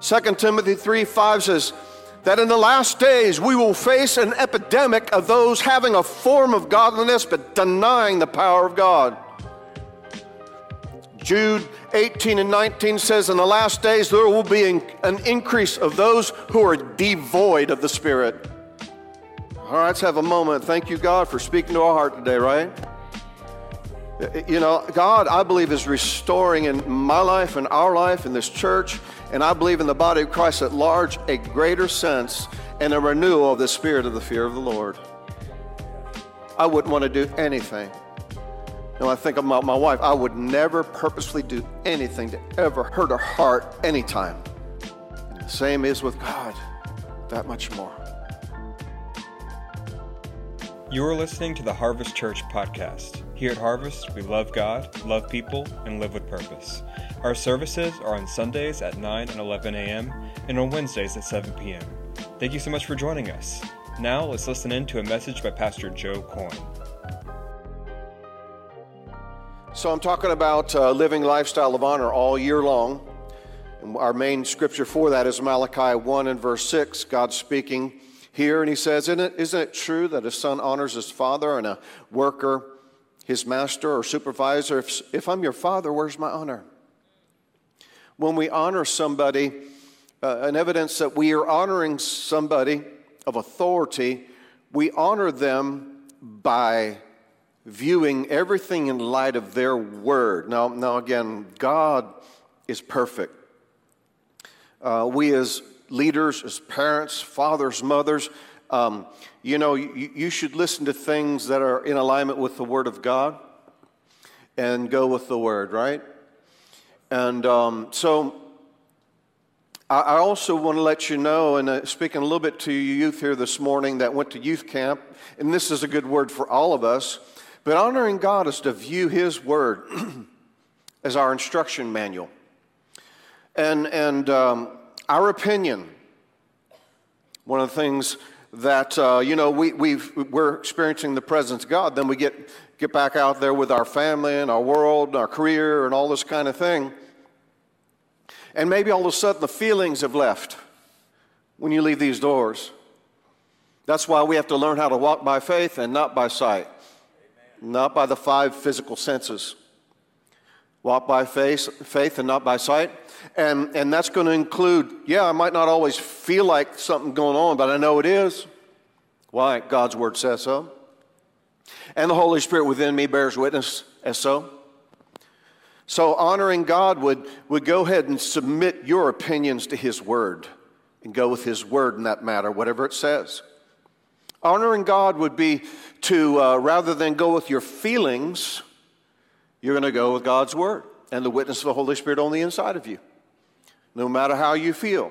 2 Timothy 3 5 says that in the last days we will face an epidemic of those having a form of godliness but denying the power of God. Jude 18 and 19 says, In the last days there will be an increase of those who are devoid of the Spirit. All right, let's have a moment. Thank you, God, for speaking to our heart today, right? You know, God, I believe, is restoring in my life and our life in this church, and I believe in the body of Christ at large a greater sense and a renewal of the spirit of the fear of the Lord. I wouldn't want to do anything and I think about my wife, I would never purposely do anything to ever hurt her heart anytime. And the same is with God, that much more. You are listening to the Harvest Church podcast. Here at Harvest, we love God, love people, and live with purpose. Our services are on Sundays at 9 and 11 a.m. and on Wednesdays at 7 p.m. Thank you so much for joining us. Now let's listen in to a message by Pastor Joe Coyne. So I'm talking about uh, living lifestyle of honor all year long. And our main scripture for that is Malachi 1 and verse 6. God speaking here, and he says, isn't it, isn't it true that a son honors his father and a worker his master or supervisor? If, if I'm your father, where's my honor? When we honor somebody, uh, an evidence that we are honoring somebody of authority, we honor them by viewing everything in light of their word. Now, now again, God is perfect. Uh, we as leaders, as parents, fathers, mothers, um, you know, you, you should listen to things that are in alignment with the Word of God and go with the Word, right? And um, so I, I also want to let you know, and uh, speaking a little bit to you youth here this morning that went to youth camp, and this is a good word for all of us. But honoring God is to view His Word as our instruction manual. And, and um, our opinion, one of the things that, uh, you know, we, we've, we're experiencing the presence of God, then we get, get back out there with our family and our world and our career and all this kind of thing. And maybe all of a sudden the feelings have left when you leave these doors. That's why we have to learn how to walk by faith and not by sight not by the five physical senses. Walk by faith, faith and not by sight. And, and that's going to include, yeah, I might not always feel like something going on, but I know it is. Why? God's word says so. And the Holy Spirit within me bears witness as so. So honoring God would, would go ahead and submit your opinions to His word and go with His word in that matter, whatever it says. Honoring God would be to, uh, rather than go with your feelings, you're going to go with God's Word and the witness of the Holy Spirit on the inside of you, no matter how you feel.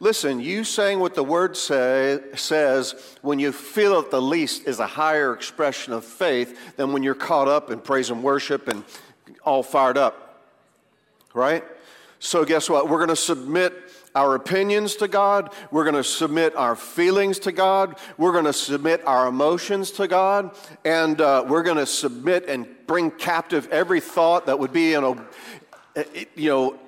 Listen, you saying what the Word say, says when you feel it the least is a higher expression of faith than when you're caught up in praise and worship and all fired up. Right? So, guess what? We're going to submit our opinions to God. We're going to submit our feelings to God. We're going to submit our emotions to God. And uh, we're going to submit and bring captive every thought that would be, in, a, you know,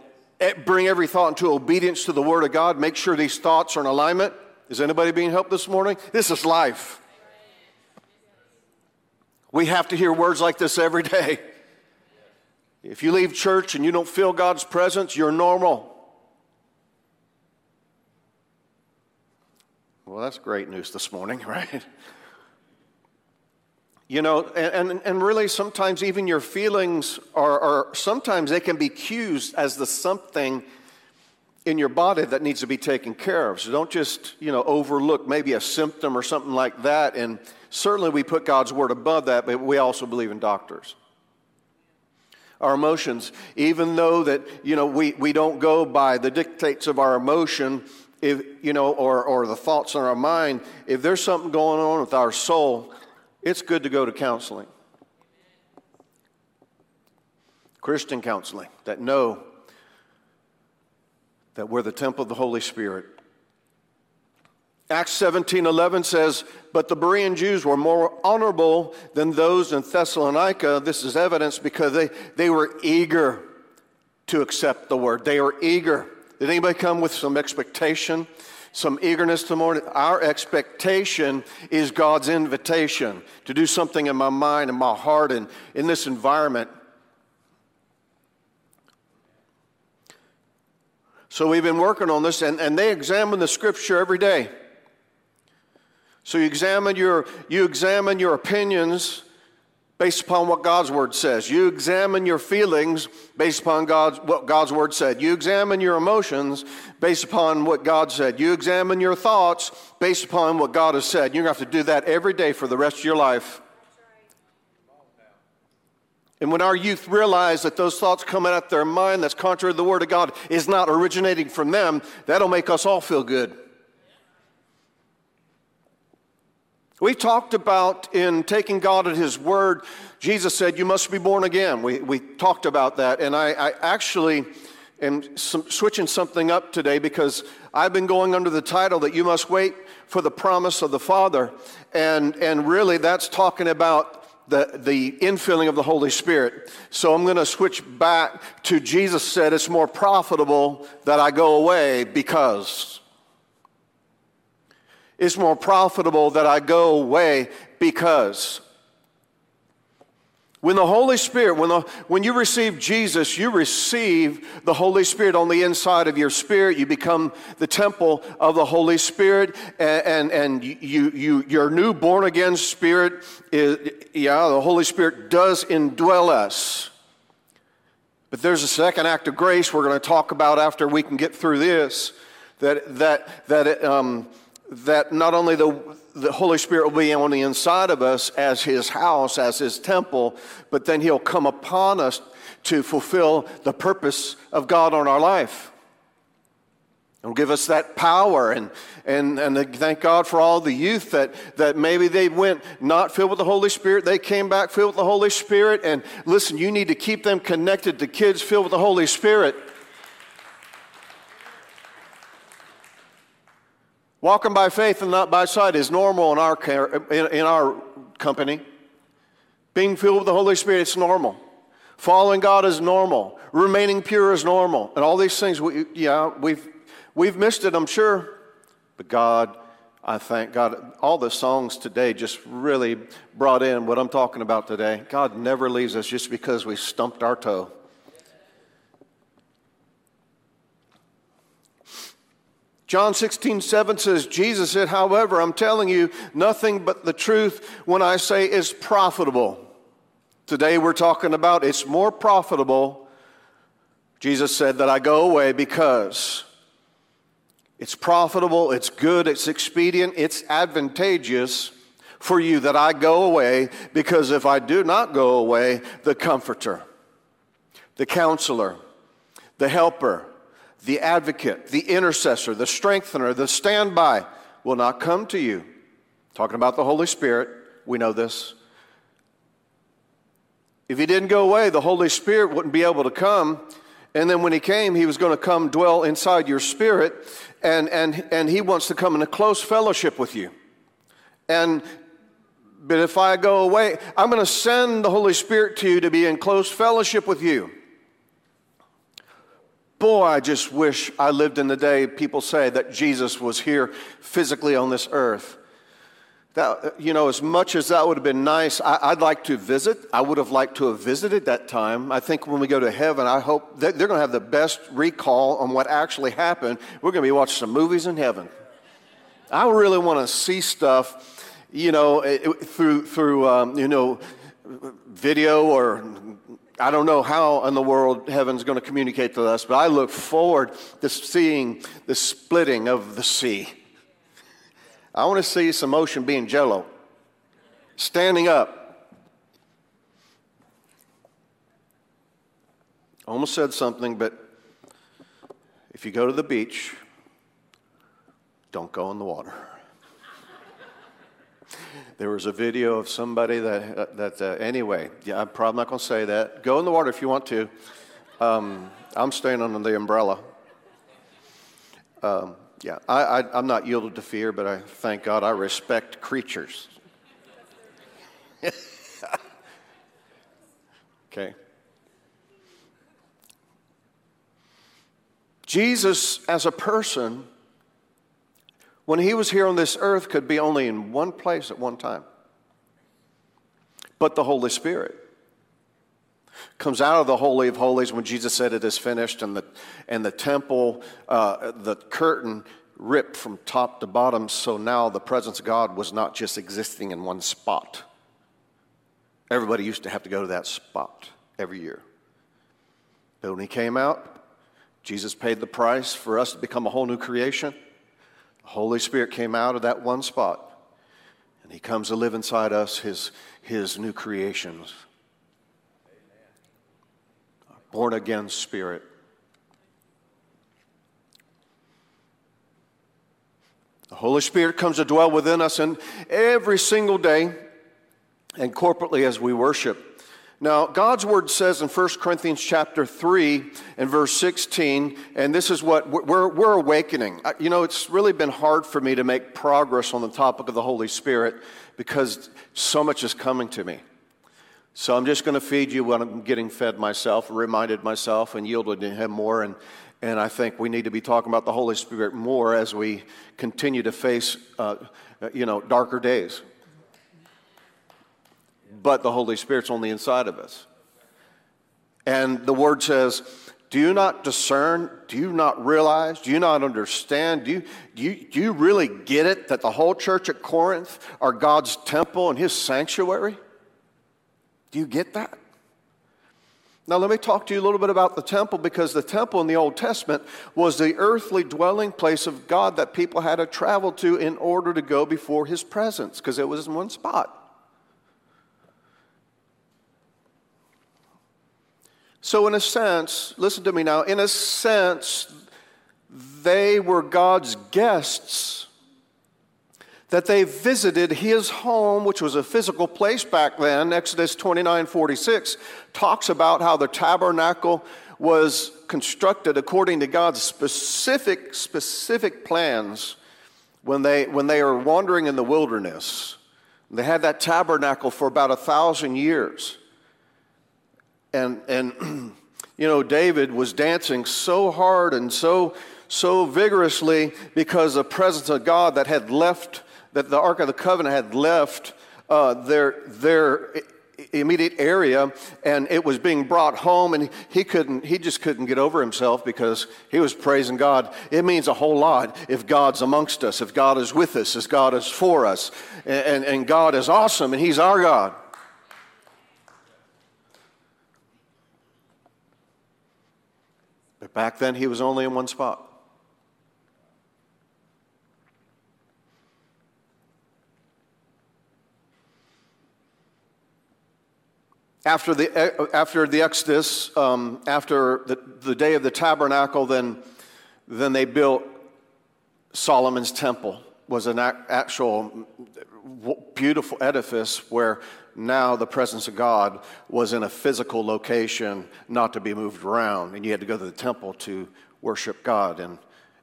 eh, bring every thought into obedience to the Word of God. Make sure these thoughts are in alignment. Is anybody being helped this morning? This is life. We have to hear words like this every day. If you leave church and you don't feel God's presence, you're normal. Well, that's great news this morning, right? You know, and, and, really sometimes even your feelings are, are, sometimes they can be cues as the something in your body that needs to be taken care of. So don't just, you know, overlook maybe a symptom or something like that. And certainly we put God's word above that, but we also believe in doctors. Our emotions, even though that, you know, we, we don't go by the dictates of our emotion, if, you know, or, or the thoughts in our mind, if there's something going on with our soul, it's good to go to counseling. Christian counseling that know that we're the temple of the Holy Spirit. Acts 17 11 says, But the Berean Jews were more honorable than those in Thessalonica. This is evidence because they, they were eager to accept the word. They were eager Did anybody come with some expectation, some eagerness to morning? Our expectation is God's invitation to do something in my mind and my heart and in this environment. So we've been working on this, and, and they examine the scripture every day. So you examine your, you examine your opinions based upon what God's word says. You examine your feelings based upon God's, what God's word said. You examine your emotions based upon what God said. You examine your thoughts based upon what God has said. You're going to have to do that every day for the rest of your life. And when our youth realize that those thoughts coming out their mind that's contrary to the Word of God is not originating from them, that'll make us all feel good. We talked about in taking God at His word, Jesus said, You must be born again. We, we talked about that. And I, I actually am some, switching something up today because I've been going under the title that you must wait for the promise of the Father. And, and really, that's talking about the, the infilling of the Holy Spirit. So I'm going to switch back to Jesus said, It's more profitable that I go away because. It's more profitable that I go away because. When the Holy Spirit, when, the, when you receive Jesus, you receive the Holy Spirit on the inside of your spirit. You become the temple of the Holy Spirit, and, and, and you, you, your new born again spirit, is, yeah, the Holy Spirit does indwell us. But there's a second act of grace we're going to talk about after we can get through this. That, that, that it, um, that not only the, the Holy Spirit will be on the inside of us as His house, as His temple, but then He'll come upon us to fulfill the purpose of God on our life. He'll give us that power and, and, and thank God for all the youth that, that maybe they went not filled with the Holy Spirit. They came back filled with the Holy Spirit. And listen, you need to keep them connected to kids filled with the Holy Spirit. Walking by faith and not by sight is normal in our, in, in our company. Being filled with the Holy Spirit is normal. Following God is normal. Remaining pure is normal. And all these things, we, yeah, we've, we've missed it, I'm sure. But God, I thank God. All the songs today just really brought in what I'm talking about today. God never leaves us just because we stumped our toe. John 16, 7 says, Jesus said, However, I'm telling you nothing but the truth when I say is profitable. Today we're talking about it's more profitable. Jesus said that I go away because it's profitable, it's good, it's expedient, it's advantageous for you that I go away because if I do not go away, the comforter, the counselor, the helper, the advocate, the intercessor, the strengthener, the standby will not come to you. Talking about the Holy Spirit, we know this. If he didn't go away, the Holy Spirit wouldn't be able to come. And then when he came, he was going to come dwell inside your spirit, and, and, and he wants to come in a close fellowship with you. And but if I go away, I'm going to send the Holy Spirit to you to be in close fellowship with you. Boy, I just wish I lived in the day people say that Jesus was here physically on this earth. That, you know, as much as that would have been nice, I, would like to visit. I would have liked to have visited that time. I think when we go to heaven, I hope they're going to have the best recall on what actually happened. We're going to be watching some movies in heaven. I really want to see stuff, you know, through, through um, you know, video or I don't know how in the world heaven's going to communicate to us, but I look forward to seeing the splitting of the sea. I want to see some ocean being jello, standing up. Almost said something, but if you go to the beach, don't go in the water. There was a video of somebody that, uh, that uh, anyway, yeah, I'm probably not going to say that. Go in the water if you want to. Um, I'm staying under the umbrella. Um, yeah, I, I, I'm not yielded to fear, but I thank God I respect creatures. okay. Jesus, as a person, when he was here on this earth, could be only in one place at one time. But the Holy Spirit comes out of the Holy of Holies when Jesus said it is finished, and the, and the temple, uh, the curtain ripped from top to bottom, so now the presence of God was not just existing in one spot. Everybody used to have to go to that spot every year. But when he came out, Jesus paid the price for us to become a whole new creation. Holy Spirit came out of that one spot, and he comes to live inside us, his, his new creations. Born again spirit. The Holy Spirit comes to dwell within us, and every single day and corporately as we worship. Now, God's word says in 1 Corinthians chapter 3 and verse 16, and this is what we're, we're awakening. You know, it's really been hard for me to make progress on the topic of the Holy Spirit because so much is coming to me. So I'm just going to feed you what I'm getting fed myself, reminded myself, and yielded to Him more. And, and I think we need to be talking about the Holy Spirit more as we continue to face, uh, you know, darker days but the Holy Spirit's on the inside of us. And the word says, Do you not discern? Do you not realize? Do you not understand? Do you, do you, do you really get it that the whole church at Corinth are God's temple and his sanctuary? Do you get that? Now, let me talk to you a little bit about the temple because the temple in the Old Testament was the earthly dwelling place of God that people had to travel to in order to go before his presence because it was in one spot. So, in a sense, listen to me now, in a sense, they were God's guests. That they visited his home, which was a physical place back then. Exodus 29 46 talks about how the tabernacle was constructed according to God's specific, specific plans when they, when they were wandering in the wilderness. They had that tabernacle for about a thousand years. And, and you know, David was dancing so hard and so, so vigorously because the presence of God that had left, that the Ark of the Covenant had left uh, their, their immediate area and it was being brought home and he couldn't he just couldn't get over himself because he was praising god. It means a whole lot if god's amongst us if god is with us if god is for us. And, and god is awesome and he's our god back then, he was only in one spot. After the, after the Exodus, um, after the, the day of the tabernacle, then, then they built Solomon's temple was an actual beautiful edifice where now the presence of God was in a physical location, not to be moved around, and you had to go to the temple to worship God and,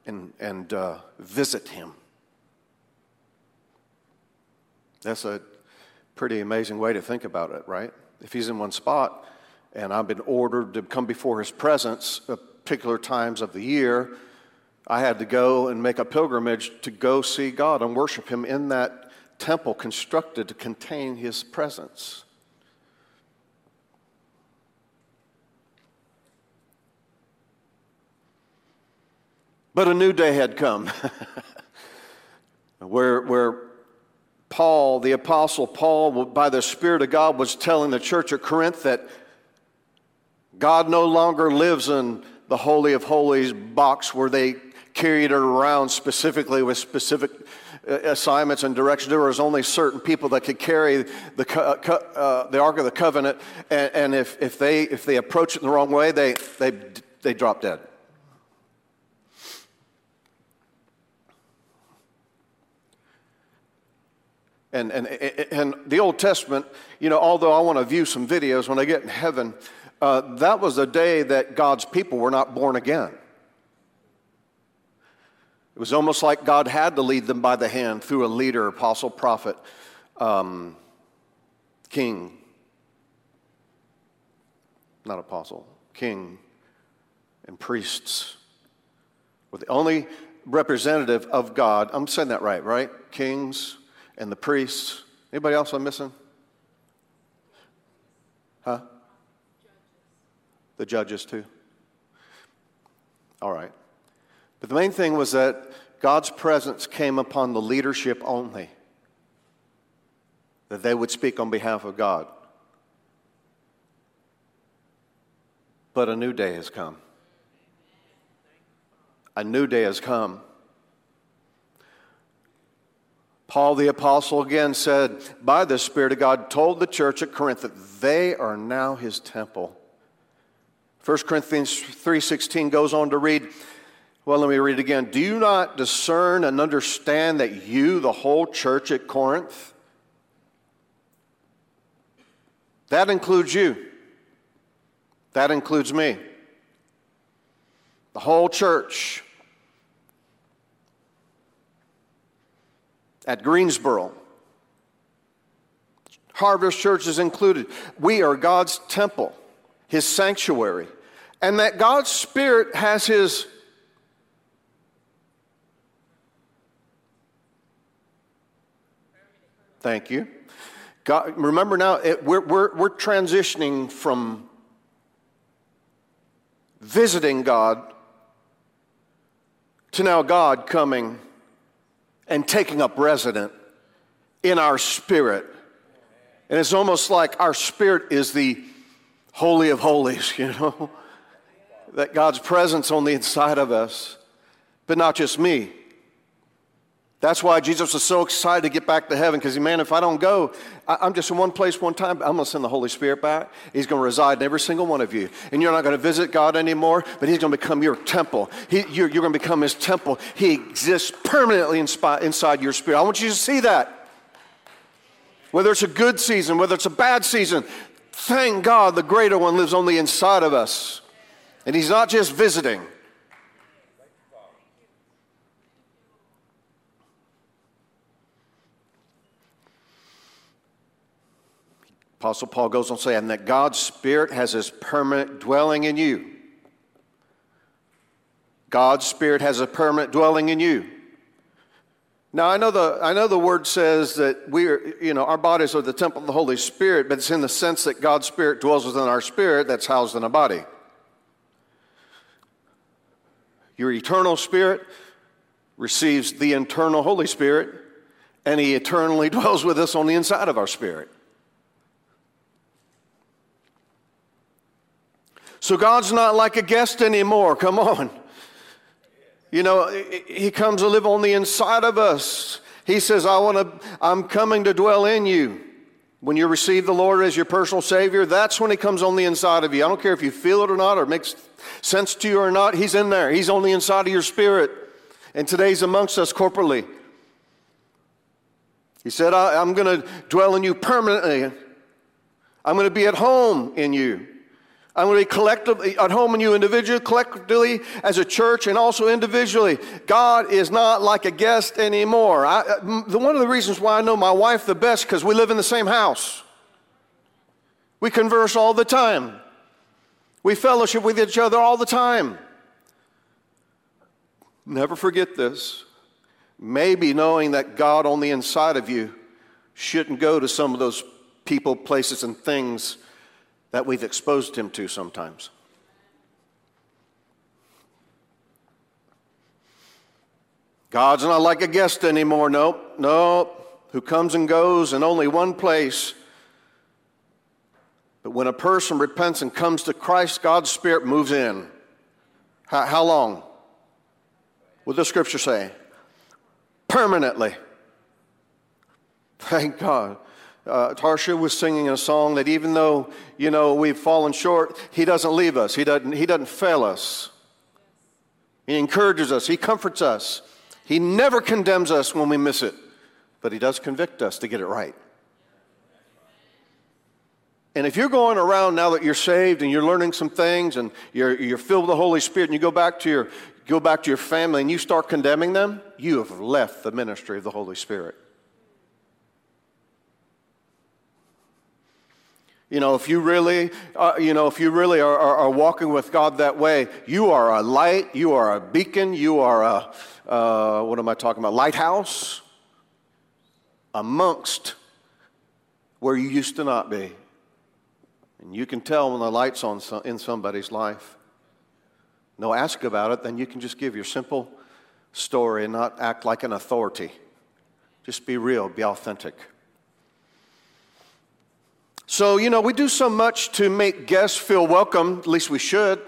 and, and uh, visit Him. That's a pretty amazing way to think about it, right? If He's in one spot, and I've been ordered to come before His presence at particular times of the year, I had to go and make a pilgrimage to go see God and worship Him in that temple constructed to contain his presence. But a new day had come where, where Paul, the Apostle Paul, by the Spirit of God, was telling the church at Corinth that God no longer lives in the Holy of Holies box where they carried it around specifically with specific uh, assignments and directions. There was only certain people that could carry the, uh, uh, the Ark of the Covenant, and, and, if, if, they, if they approach it in the wrong way, they, they, they drop dead. And, and, and the Old Testament, you know, although I want to view some videos when I get in heaven, uh, that was a day that God's people were not born again. It was almost like God had to lead them by the hand through a leader, apostle, prophet, um, king. Not apostle, king, and priests We're the only representative of God. I'm saying that right, right? Kings and the priests. Anybody else I'm missing? Huh? The judges, too. All right. But the main thing was that God's presence came upon the leadership only, that they would speak on behalf of God. But a new day has come. A new day has come. Paul the apostle again said, by the Spirit of God, told the church at Corinth that they are now his temple. 1 Corinthians 3:16 goes on to read, well, let me read it again. Do you not discern and understand that you, the whole church at Corinth, that includes you. That includes me. The whole church at Greensboro. Harvest Church is included. We are God's temple, His sanctuary, and that God's Spirit has His Thank you. God, remember now, it, we're, we're, we're transitioning from visiting God to now God coming and taking up resident in our spirit. And it's almost like our spirit is the Holy of Holies, you know? That God's presence on the inside of us, but not just me. That's why Jesus was so excited to get back to heaven because, man, if I don't go, I, am just in one place one time. I'm going to send the Holy Spirit back. He's going to reside in every single one of you. And you're not going to visit God anymore, but He's going to become your temple. He, you're, you're going to become His temple. He exists permanently inside your spirit. I want you to see that. Whether it's a good season, whether it's a bad season, thank God the greater one lives on the inside of us. And He's not just visiting. Apostle Paul goes on saying that God's Spirit has his permanent dwelling in you. God's Spirit has a permanent dwelling in you. Now I know the I know the word says that we are, you know, our bodies are the temple of the Holy Spirit, but it's in the sense that God's Spirit dwells within our spirit that's housed in a body. Your eternal spirit receives the internal Holy Spirit, and He eternally dwells with us on the inside of our spirit. So God's not like a guest anymore. Come on. You know, He comes to live on the inside of us. He says, I want to, I'm coming to dwell in you. When you receive the Lord as your personal Savior, that's when He comes on the inside of you. I don't care if you feel it or not, or it makes sense to you or not, He's in there. He's on the inside of your spirit. And today's amongst us corporately. He said, I'm going to dwell in you permanently. I'm going to be at home in you. I'm going to be collectively at home and you individually, collectively as a church, and also individually. God is not like a guest anymore. I, uh, the, one of the reasons why I know my wife the best because we live in the same house. We converse all the time. We fellowship with each other all the time. Never forget this. Maybe knowing that God on the inside of you shouldn't go to some of those people, places, and things that we've exposed him to sometimes. God's not like a guest anymore. Nope, nope. Who comes and goes in only one place. But when a person repents and comes to Christ, God's Spirit moves in. How, how long? What does the scripture say? Permanently. Thank God uh, Tarsha was singing a song that even though, you know, we've fallen short, he doesn't leave us. He doesn't, he doesn't fail us. He encourages us. He comforts us. He never condemns us when we miss it, but he does convict us to get it right. And if you're going around now that you're saved and you're learning some things and you're, you're filled with the Holy Spirit and you go back to your go back to your family and you start condemning them, you have left the ministry of the Holy Spirit. You know, if you really, uh, you know, if you really are, are, are, walking with God that way, you are a light, you are a beacon, you are a, uh, what am I talking about? Lighthouse amongst where you used to not be. And you can tell when the light's on in somebody's life. No, ask about it, then you can just give your simple story and not act like an authority. Just be real, be authentic. So, you know, we do so much to make guests feel welcome, at least we should,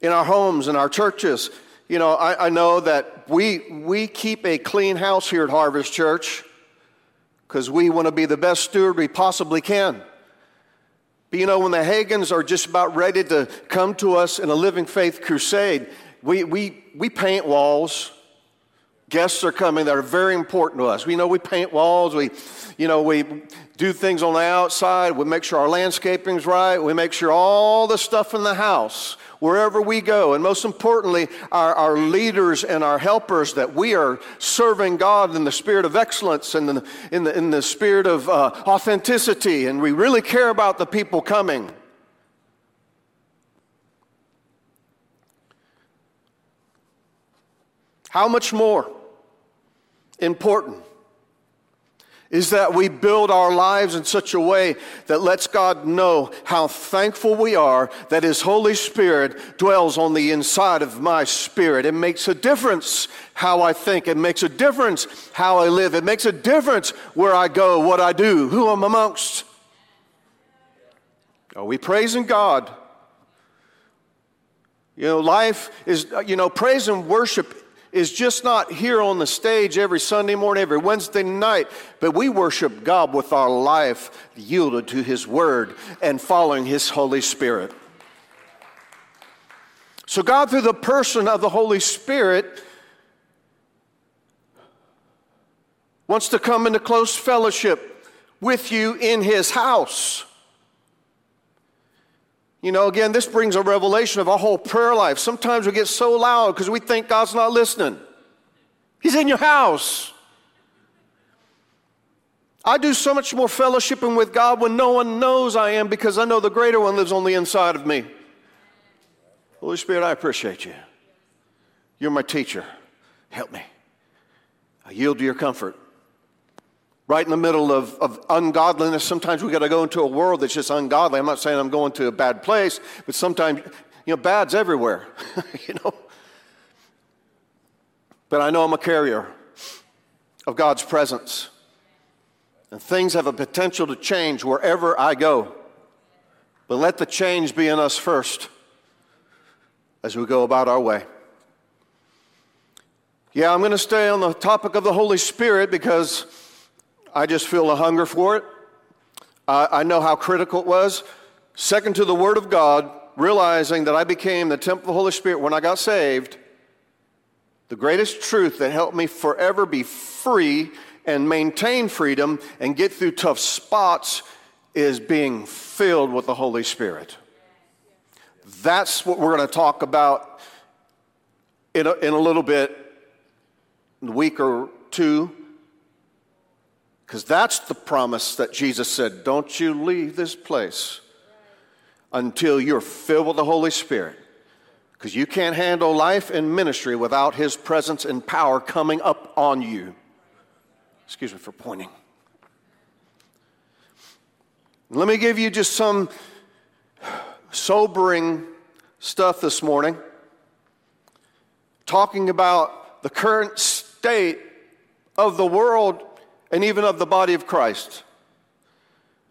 in our homes, in our churches. You know, I, I know that we, we keep a clean house here at Harvest Church because we want to be the best steward we possibly can. But you know, when the Hagins are just about ready to come to us in a living faith crusade, we, we, we paint walls. Guests are coming that are very important to us. We know we paint walls. We, you know, we do things on the outside. We make sure our landscaping's right. We make sure all the stuff in the house, wherever we go, and most importantly, our, our leaders and our helpers, that we are serving God in the spirit of excellence and in, in, the, in the spirit of uh, authenticity, and we really care about the people coming. How much more? Important is that we build our lives in such a way that lets God know how thankful we are that His Holy Spirit dwells on the inside of my spirit. It makes a difference how I think, it makes a difference how I live, it makes a difference where I go, what I do, who I'm amongst. Are we praising God? You know, life is, you know, praise and worship is just not here on the stage every Sunday morning, every Wednesday night, but we worship God with our life yielded to His Word and following His Holy Spirit. So, God, through the person of the Holy Spirit, wants to come into close fellowship with you in His house. You know, again, this brings a revelation of our whole prayer life. Sometimes we get so loud because we think God's not listening. He's in your house. I do so much more fellowshipping with God when no one knows I am because I know the greater one lives on the inside of me. Holy Spirit, I appreciate you. You're my teacher. Help me. I yield to your comfort right in the middle of, of ungodliness. Sometimes we got to go into a world that's just ungodly. I'm not saying I'm going to a bad place, but sometimes, you know, bad's everywhere, you know. But I know I'm a carrier of God's presence. And things have a potential to change wherever I go. But let the change be in us first as we go about our way. Yeah, I'm going to stay on the topic of the Holy Spirit because I just feel a hunger for it. I know how critical it was. Second to the Word of God, realizing that I became the temple of the Holy Spirit when I got saved, the greatest truth that helped me forever be free and maintain freedom and get through tough spots is being filled with the Holy Spirit. That's what we're going to talk about in a, in a little bit, in a week or two. Because that's the promise that Jesus said don't you leave this place until you're filled with the Holy Spirit. Because you can't handle life and ministry without His presence and power coming up on you. Excuse me for pointing. Let me give you just some sobering stuff this morning, talking about the current state of the world and even of the body of Christ.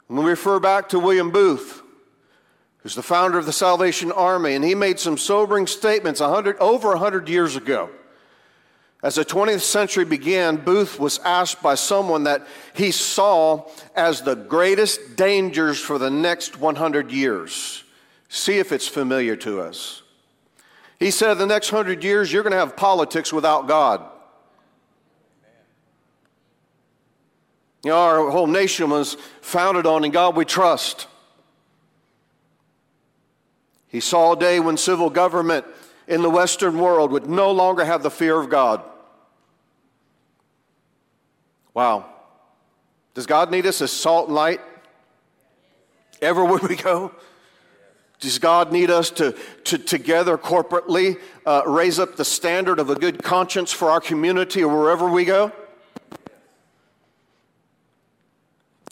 When we refer back to William Booth, who's the founder of the Salvation Army, and he made some sobering statements 100, over 100 years ago. As the 20th century began, Booth was asked by someone that he saw as the greatest dangers for the next 100 years. See if it's familiar to us. He said, the next 100 years, you're going to have politics without God. You know, our whole nation was founded on in God we trust. He saw a day when civil government in the Western world would no longer have the fear of God. Wow. Does God need us as salt and light? Everywhere we go. Does God need us to, to together corporately uh, raise up the standard of a good conscience for our community or wherever we go?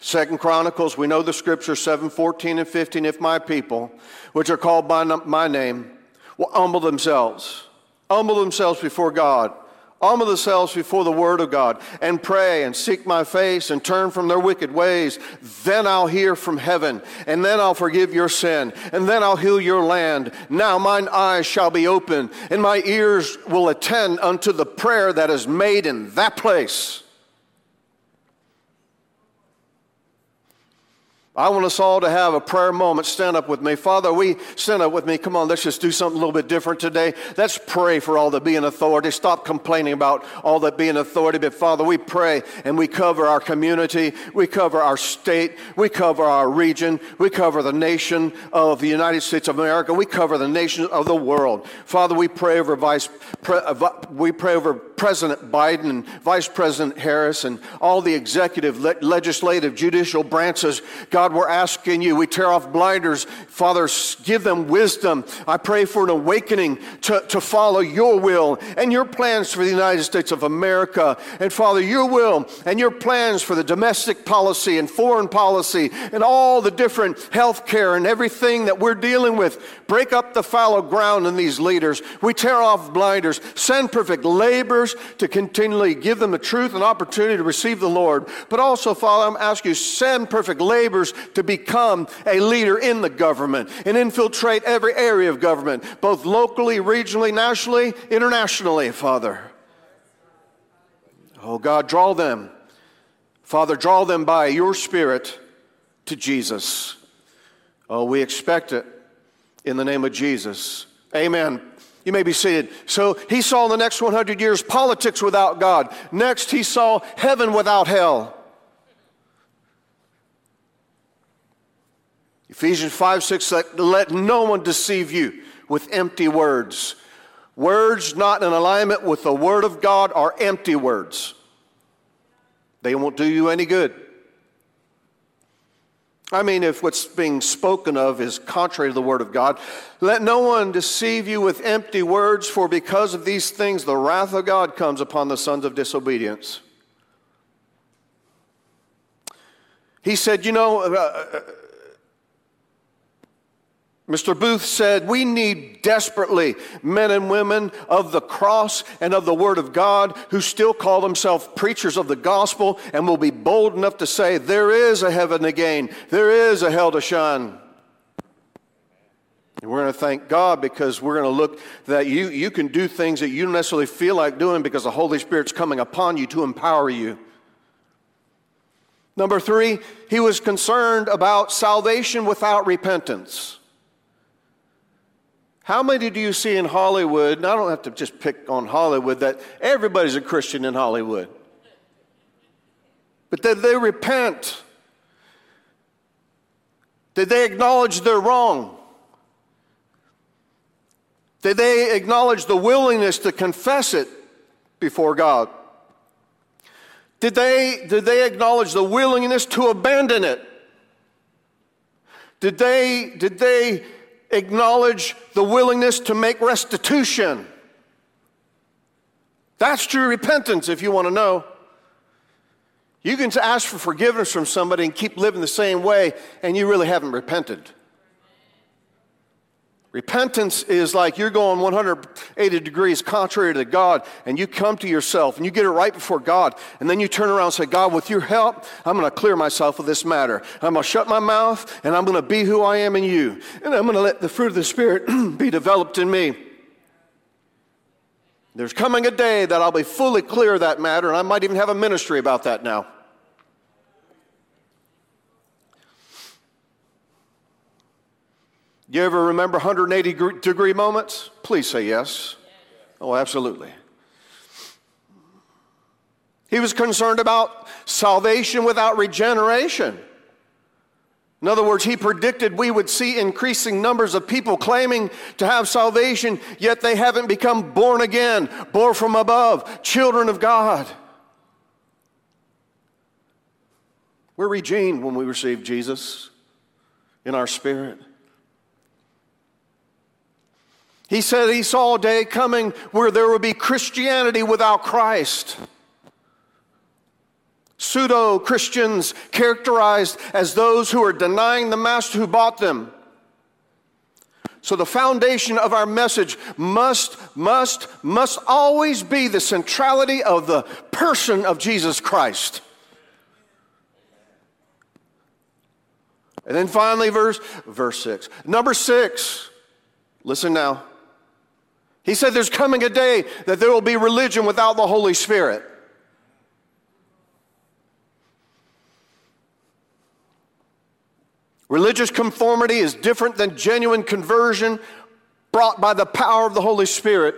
Second Chronicles, we know the scripture 7 14 and 15. If my people, which are called by my name, will humble themselves, humble themselves before God humble themselves before the word of God and pray and seek my face and turn from their wicked ways, then I'll hear from heaven and then I'll forgive your sin and then I'll heal your land. Now mine eyes shall be open and my ears will attend unto the prayer that is made in that place. I want us all to have a prayer moment. Stand up with me. Father, we stand up with me. Come on, let's just do something a little bit different today. Let's pray for all that be in authority. Stop complaining about all that be in authority. But Father, we pray and we cover our community. We cover our state. We cover our region. We cover the nation of the United States of America. We cover the nation of the world. Father, we pray over Vice, uh, we pray over President Biden and Vice President Harris and all the executive, le- legislative, judicial branches. God, we're asking you, we tear off blinders. Father, give them wisdom. I pray for an awakening to, to follow your will and your plans for the United States of America. And Father, your will and your plans for the domestic policy and foreign policy and all the different health care and everything that we're dealing with. Break up the fallow ground in these leaders. We tear off blinders. Send perfect labor to continually give them the truth and opportunity to receive the Lord. But also, Father, I'm asking you, send perfect labors to become a leader in the government and infiltrate every area of government, both locally, regionally, nationally, internationally, Father. Oh, God, draw them. Father, draw them by your Spirit to Jesus. Oh, we expect it in the name of Jesus. Amen. You may be seated. So he saw in the next 100 years politics without God. Next, he saw heaven without hell. Ephesians 5 6 let, let no one deceive you with empty words. Words not in alignment with the Word of God are empty words. They won't do you any good. I mean, if what's being spoken of is contrary to the Word of God, let no one deceive you with empty words, for because of these things the wrath of God comes upon the sons of disobedience. He said, You know, uh, uh Mr. Booth said, We need desperately men and women of the cross and of the Word of God who still call themselves preachers of the gospel and will be bold enough to say, There is a heaven again, there is a hell to shun. And we're going to thank God because we're going to look that you, you can do things that you don't necessarily feel like doing because the Holy Spirit's coming upon you to empower you. Number three, he was concerned about salvation without repentance. How many do you see in Hollywood? And I don't have to just pick on Hollywood, that everybody's a Christian in Hollywood. But did they repent? Did they acknowledge they're wrong? Did they acknowledge the willingness to confess it before God? Did they, did they acknowledge the willingness to abandon it? Did they, did they acknowledge the willingness to make restitution. That's true repentance, if you want to know. You can ask for forgiveness from somebody and keep living the same way, and you really haven't repented. Repentance is like you're going 180 degrees contrary to God, and you come to yourself and you get it right before God, and then you turn around and say, God, with your help, I'm going to clear myself of this matter. I'm going to shut my mouth, and I'm going to be who I am in you, and I'm going to let the fruit of the Spirit be developed in me. There's coming a day that I'll be fully clear of that matter, and I might even have a ministry about that now. You ever remember 180 degree moments? Please say yes. Oh, absolutely. He was concerned about salvation without regeneration. In other words, he predicted we would see increasing numbers of people claiming to have salvation, yet they haven't become born again, born from above, children of God. We're regened when we receive Jesus. in our spirit. He said he saw a day coming where there would be Christianity without Christ. Pseudo Christians characterized as those who are denying the master who bought them. So, the foundation of our message must, must, must always be the centrality of the person of Jesus Christ. And then finally, verse, verse 6. Number 6, listen now. He said there's coming a day that there will be religion without the Holy Spirit. Religious conformity is different than genuine conversion brought by the power of the Holy Spirit,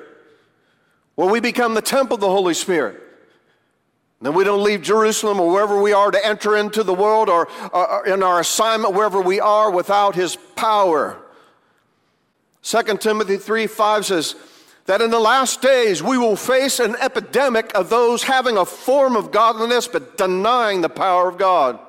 where we become the temple of the Holy Spirit. Then we don't leave Jerusalem or wherever we are to enter into the world or, or in our assignment wherever we are without his power. 2 Timothy 3 5 says that in the last days we will face an epidemic of those having a form of godliness but denying the power of God.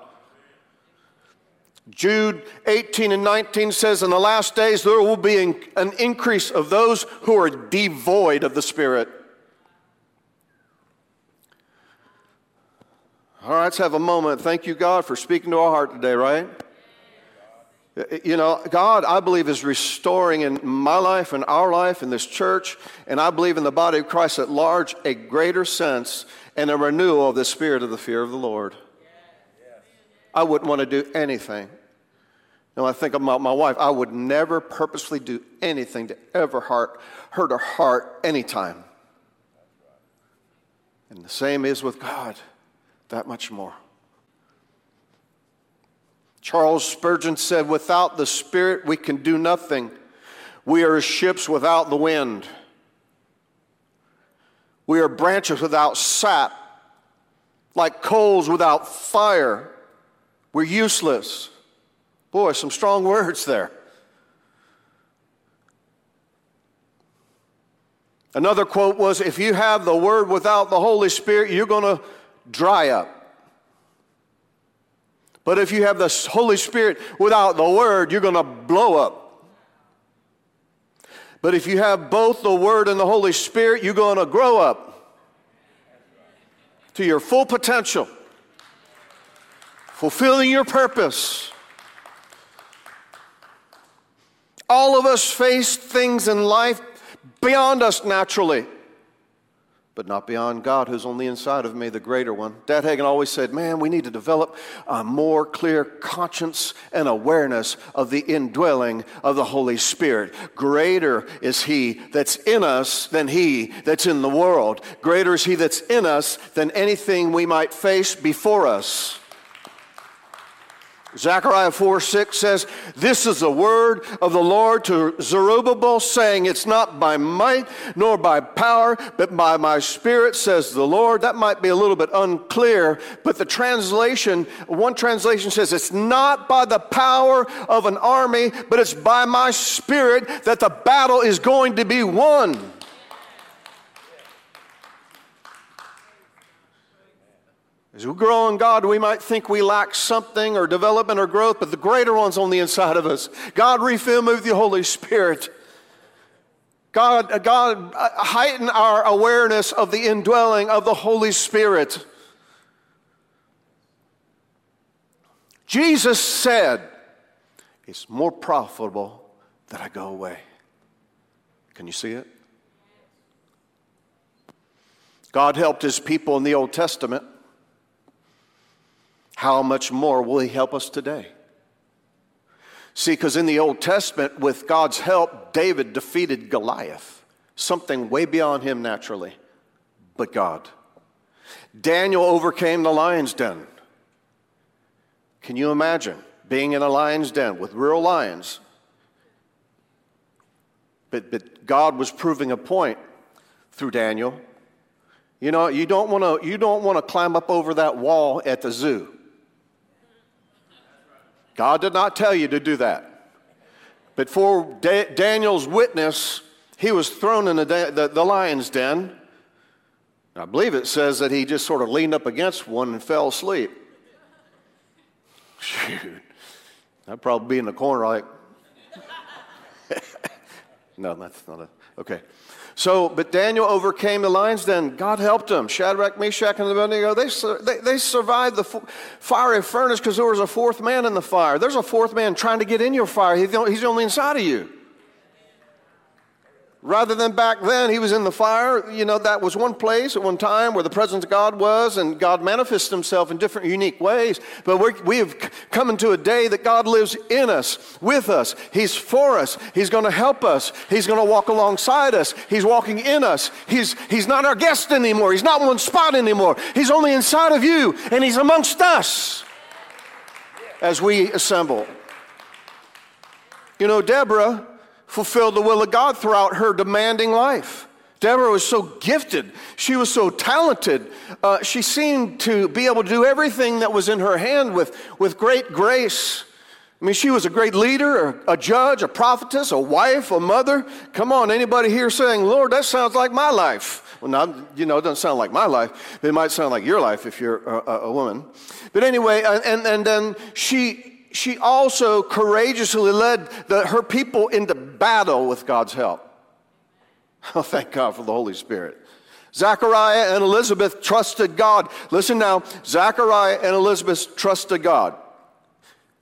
Jude 18 and 19 says, In the last days there will be an increase of those who are devoid of the Spirit. All right, let's have a moment. Thank you, God, for speaking to our heart today, right? You know, God, I believe, is restoring in my life and our life in this church, and I believe in the body of Christ at large a greater sense and a renewal of the spirit of the fear of the Lord. I wouldn't want to do anything. You know, I think about my wife, I would never purposely do anything to ever hurt, hurt her heart anytime. And the same is with God that much more. Charles Spurgeon said, Without the Spirit, we can do nothing. We are ships without the wind. We are branches without sap, like coals without fire. We're useless. Boy, some strong words there. Another quote was If you have the Word without the Holy Spirit, you're going to dry up. But if you have the Holy Spirit without the Word, you're going to blow up. But if you have both the Word and the Holy Spirit, you're going to grow up to your full potential, fulfilling your purpose. All of us face things in life beyond us naturally but not beyond God who's on the inside of me, the greater one. Dad Hagin always said, Man, we need to develop a more clear conscience and awareness of the indwelling of the Holy Spirit. Greater is He that's in us than He that's in the world. Greater is He that's in us than anything we might face before us. Zechariah 4 6 says, This is the word of the Lord to Zerubbabel, saying, It's not by might nor by power, but by my spirit, says the Lord. That might be a little bit unclear, but the translation, one translation says, It's not by the power of an army, but it's by my spirit that the battle is going to be won. As we grow in God, we might think we lack something or development or growth, but the greater one's on the inside of us. God, refill me with the Holy Spirit. God, God, heighten our awareness of the indwelling of the Holy Spirit. Jesus said, It's more profitable that I go away. Can you see it? God helped his people in the Old Testament how much more will He help us today? See, because in the Old Testament, with God's help, David defeated Goliath, something way beyond him naturally, but God. Daniel overcame the lion's den. Can you imagine being in a lion's den with real lions? But, but God was proving a point through Daniel. You know, you don't want to you don't want to climb up over that wall at the zoo. God did not tell you to do that. But for da- Daniel's witness, he was thrown in the, the, the lion's den. I believe it says that he just sort of leaned up against one and fell asleep. Shoot. I'd probably be in the corner like, no, that's not a, okay. So, but Daniel overcame the lions then. God helped him. Shadrach, Meshach, and Abednego, they, they, they survived the fiery furnace because there was a fourth man in the fire. There's a fourth man trying to get in your fire. He's only inside of you. Rather than back then, he was in the fire. You know, that was one place at one time where the presence of God was, and God manifests himself in different, unique ways. But we have come into a day that God lives in us, with us. He's for us. He's going to help us. He's going to walk alongside us. He's walking in us. He's, he's not our guest anymore. He's not one spot anymore. He's only inside of you, and He's amongst us as we assemble. You know, Deborah fulfilled the will of God throughout her demanding life. Deborah was so gifted. She was so talented. Uh, she seemed to be able to do everything that was in her hand with, with great grace. I mean, she was a great leader, a, a judge, a prophetess, a wife, a mother. Come on, anybody here saying, Lord, that sounds like my life? Well, not, you know, it doesn't sound like my life, it might sound like your life if you're a, a woman. But anyway, and, and then she, she also courageously led the, her people into battle with God's help. Oh, thank God for the Holy Spirit. Zachariah and Elizabeth trusted God. Listen now, Zachariah and Elizabeth trusted God.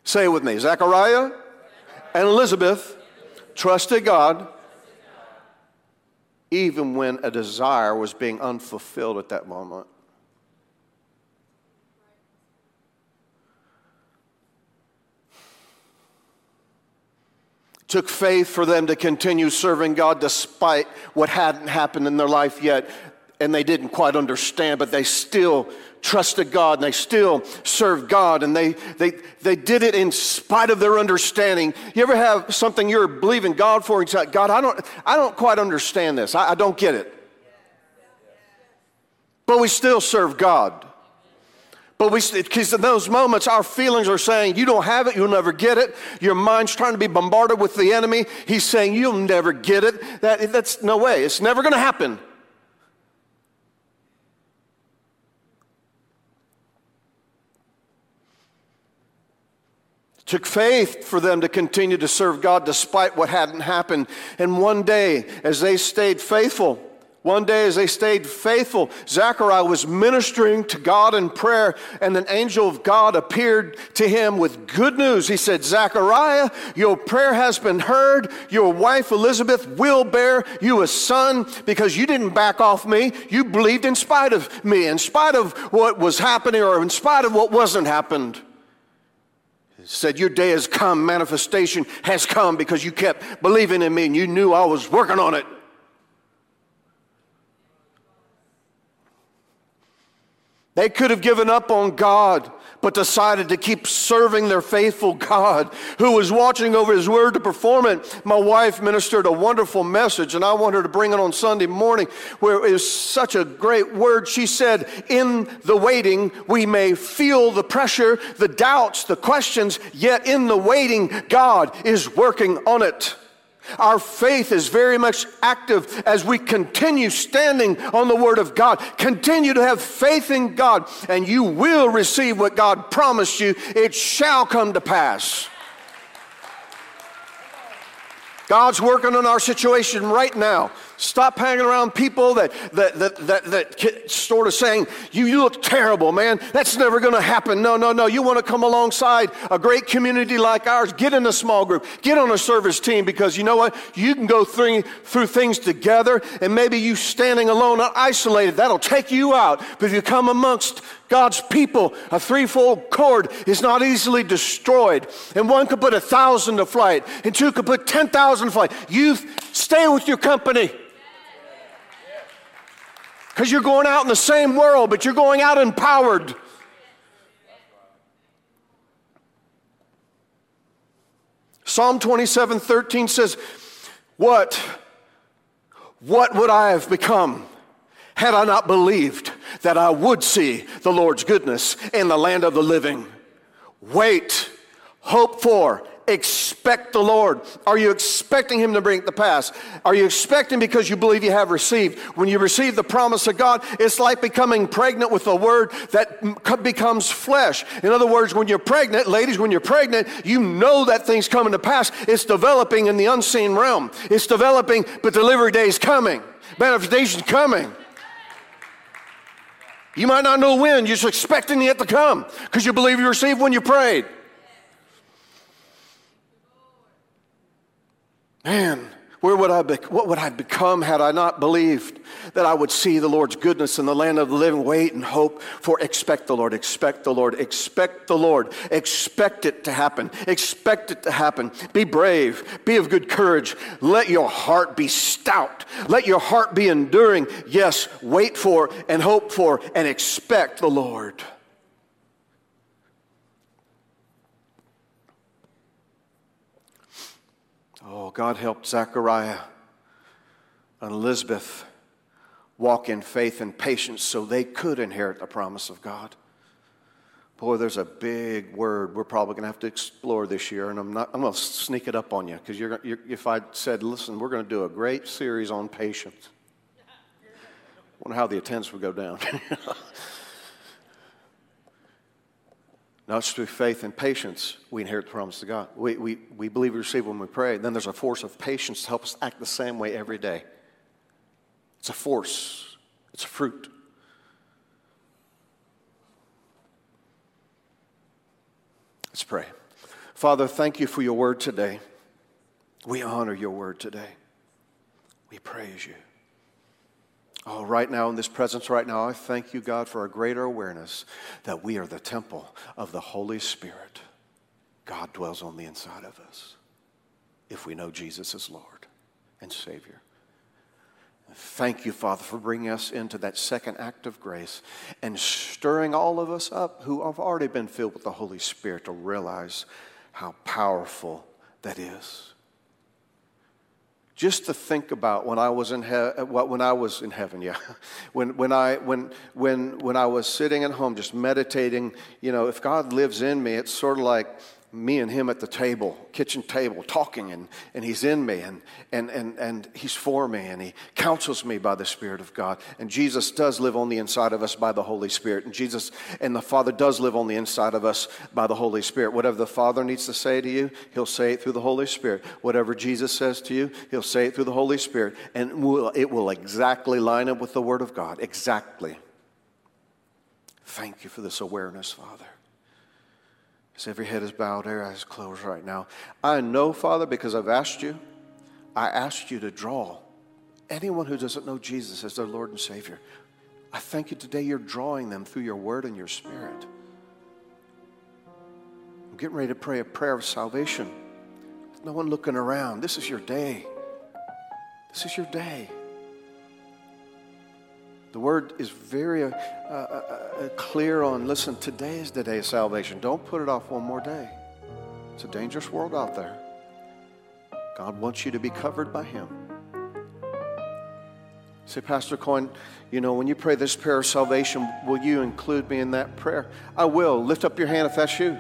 Say it with me. Zachariah and Elizabeth trusted God even when a desire was being unfulfilled at that moment. Took faith for them to continue serving God despite what hadn't happened in their life yet. And they didn't quite understand, but they still trusted God and they still served God and they, they, they did it in spite of their understanding. You ever have something you're believing God for and say, God, I don't, I don't quite understand this. I, I don't get it. But we still serve God. But we, because in those moments, our feelings are saying, You don't have it, you'll never get it. Your mind's trying to be bombarded with the enemy. He's saying, You'll never get it. That, that's no way, it's never going to happen. It took faith for them to continue to serve God despite what hadn't happened. And one day, as they stayed faithful, one day, as they stayed faithful, Zechariah was ministering to God in prayer, and an angel of God appeared to him with good news. He said, Zechariah, your prayer has been heard. Your wife Elizabeth will bear you a son because you didn't back off me. You believed in spite of me, in spite of what was happening or in spite of what wasn't happened. He said, Your day has come, manifestation has come because you kept believing in me and you knew I was working on it. They could have given up on God, but decided to keep serving their faithful God who was watching over his word to perform it. My wife ministered a wonderful message, and I want her to bring it on Sunday morning, where it was such a great word. She said, In the waiting, we may feel the pressure, the doubts, the questions, yet in the waiting, God is working on it. Our faith is very much active as we continue standing on the Word of God. Continue to have faith in God, and you will receive what God promised you. It shall come to pass. God's working on our situation right now. Stop hanging around people that, that, that, that, that sort of saying, you, you look terrible, man. That's never going to happen. No, no, no. You want to come alongside a great community like ours. Get in a small group. Get on a service team because you know what? You can go through, through things together and maybe you standing alone, isolated, that'll take you out. But if you come amongst God's people, a threefold cord is not easily destroyed. And one could put a thousand to flight, and two could put 10,000 to flight. You stay with your company. Because you're going out in the same world, but you're going out empowered. Psalm 27 13 says, What? What would I have become had I not believed that I would see the Lord's goodness in the land of the living? Wait, hope for, Expect the Lord. Are you expecting Him to bring it to pass? Are you expecting because you believe you have received? When you receive the promise of God, it's like becoming pregnant with the Word that becomes flesh. In other words, when you're pregnant, ladies, when you're pregnant, you know that thing's coming to pass. It's developing in the unseen realm. It's developing, but delivery day is coming. Manifestation's coming. You might not know when, you're just expecting it to come because you believe you received when you prayed. Man, where would I be, what would I become had I not believed that I would see the Lord's goodness in the land of the living? Wait and hope for expect the Lord, expect the Lord, expect the Lord, expect it to happen, expect it to happen. Be brave, be of good courage. Let your heart be stout, let your heart be enduring. Yes, wait for and hope for and expect the Lord. Oh, God helped Zechariah and Elizabeth walk in faith and patience so they could inherit the promise of God. Boy, there's a big word we're probably going to have to explore this year, and I'm not. I'm going to sneak it up on you because you're, you're, if I said, "Listen, we're going to do a great series on patience," I wonder how the attendance would go down. Now it's through faith and patience we inherit the promise of God. We, we, we believe we receive when we pray. Then there's a force of patience to help us act the same way every day. It's a force, it's a fruit. Let's pray. Father, thank you for your word today. We honor your word today. We praise you. Oh, right now, in this presence, right now, I thank you, God, for a greater awareness that we are the temple of the Holy Spirit. God dwells on the inside of us if we know Jesus as Lord and Savior. Thank you, Father, for bringing us into that second act of grace and stirring all of us up who have already been filled with the Holy Spirit to realize how powerful that is just to think about when I was in he- uh, when I was in heaven, yeah, when when I when when when I was sitting at home just meditating, you know, if God lives in me, it's sort of like me and him at the table, kitchen table, talking, and, and he's in me, and, and, and, and he's for me, and he counsels me by the Spirit of God. And Jesus does live on the inside of us by the Holy Spirit. And Jesus and the Father does live on the inside of us by the Holy Spirit. Whatever the Father needs to say to you, he'll say it through the Holy Spirit. Whatever Jesus says to you, he'll say it through the Holy Spirit. And it will exactly line up with the Word of God. Exactly. Thank you for this awareness, Father. As every head is bowed, every eyes closed right now. I know, Father, because I've asked you, I asked you to draw anyone who doesn't know Jesus as their Lord and Savior. I thank you today you're drawing them through your word and your spirit. I'm getting ready to pray a prayer of salvation. No one looking around. This is your day. This is your day. The word is very uh, uh, uh, clear on listen, today is the day of salvation. Don't put it off one more day. It's a dangerous world out there. God wants you to be covered by Him. Say, Pastor Coyne, you know, when you pray this prayer of salvation, will you include me in that prayer? I will. Lift up your hand if that's you.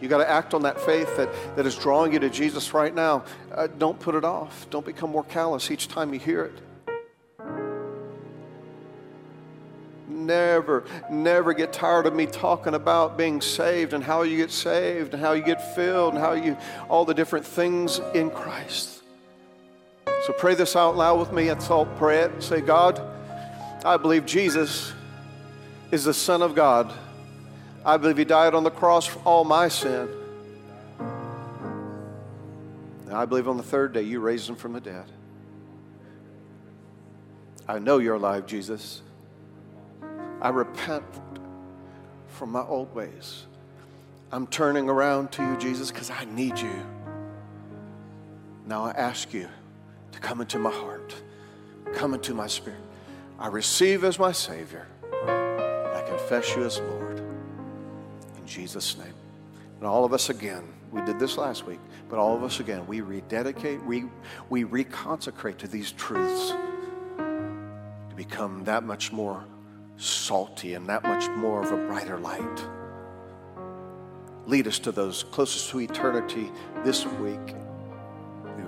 You got to act on that faith that, that is drawing you to Jesus right now. Uh, don't put it off. Don't become more callous each time you hear it. Never, never get tired of me talking about being saved and how you get saved and how you get filled and how you, all the different things in Christ. So pray this out loud with me. Let's all pray it. Say, God, I believe Jesus is the Son of God. I believe He died on the cross for all my sin. And I believe on the third day you raised Him from the dead. I know you're alive, Jesus. I repent from my old ways. I'm turning around to you, Jesus, because I need you. Now I ask you to come into my heart, come into my spirit. I receive as my Savior. I confess you as Lord. In Jesus' name. And all of us again, we did this last week, but all of us again, we rededicate, we, we reconsecrate to these truths to become that much more salty and that much more of a brighter light. lead us to those closest to eternity this week.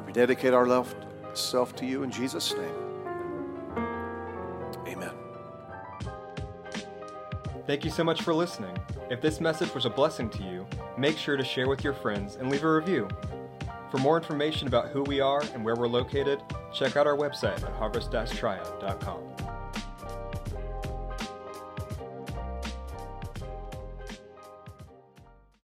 We dedicate our love self to you in Jesus' name. Amen. Thank you so much for listening. If this message was a blessing to you, make sure to share with your friends and leave a review. For more information about who we are and where we're located, check out our website at harvest-triad.com.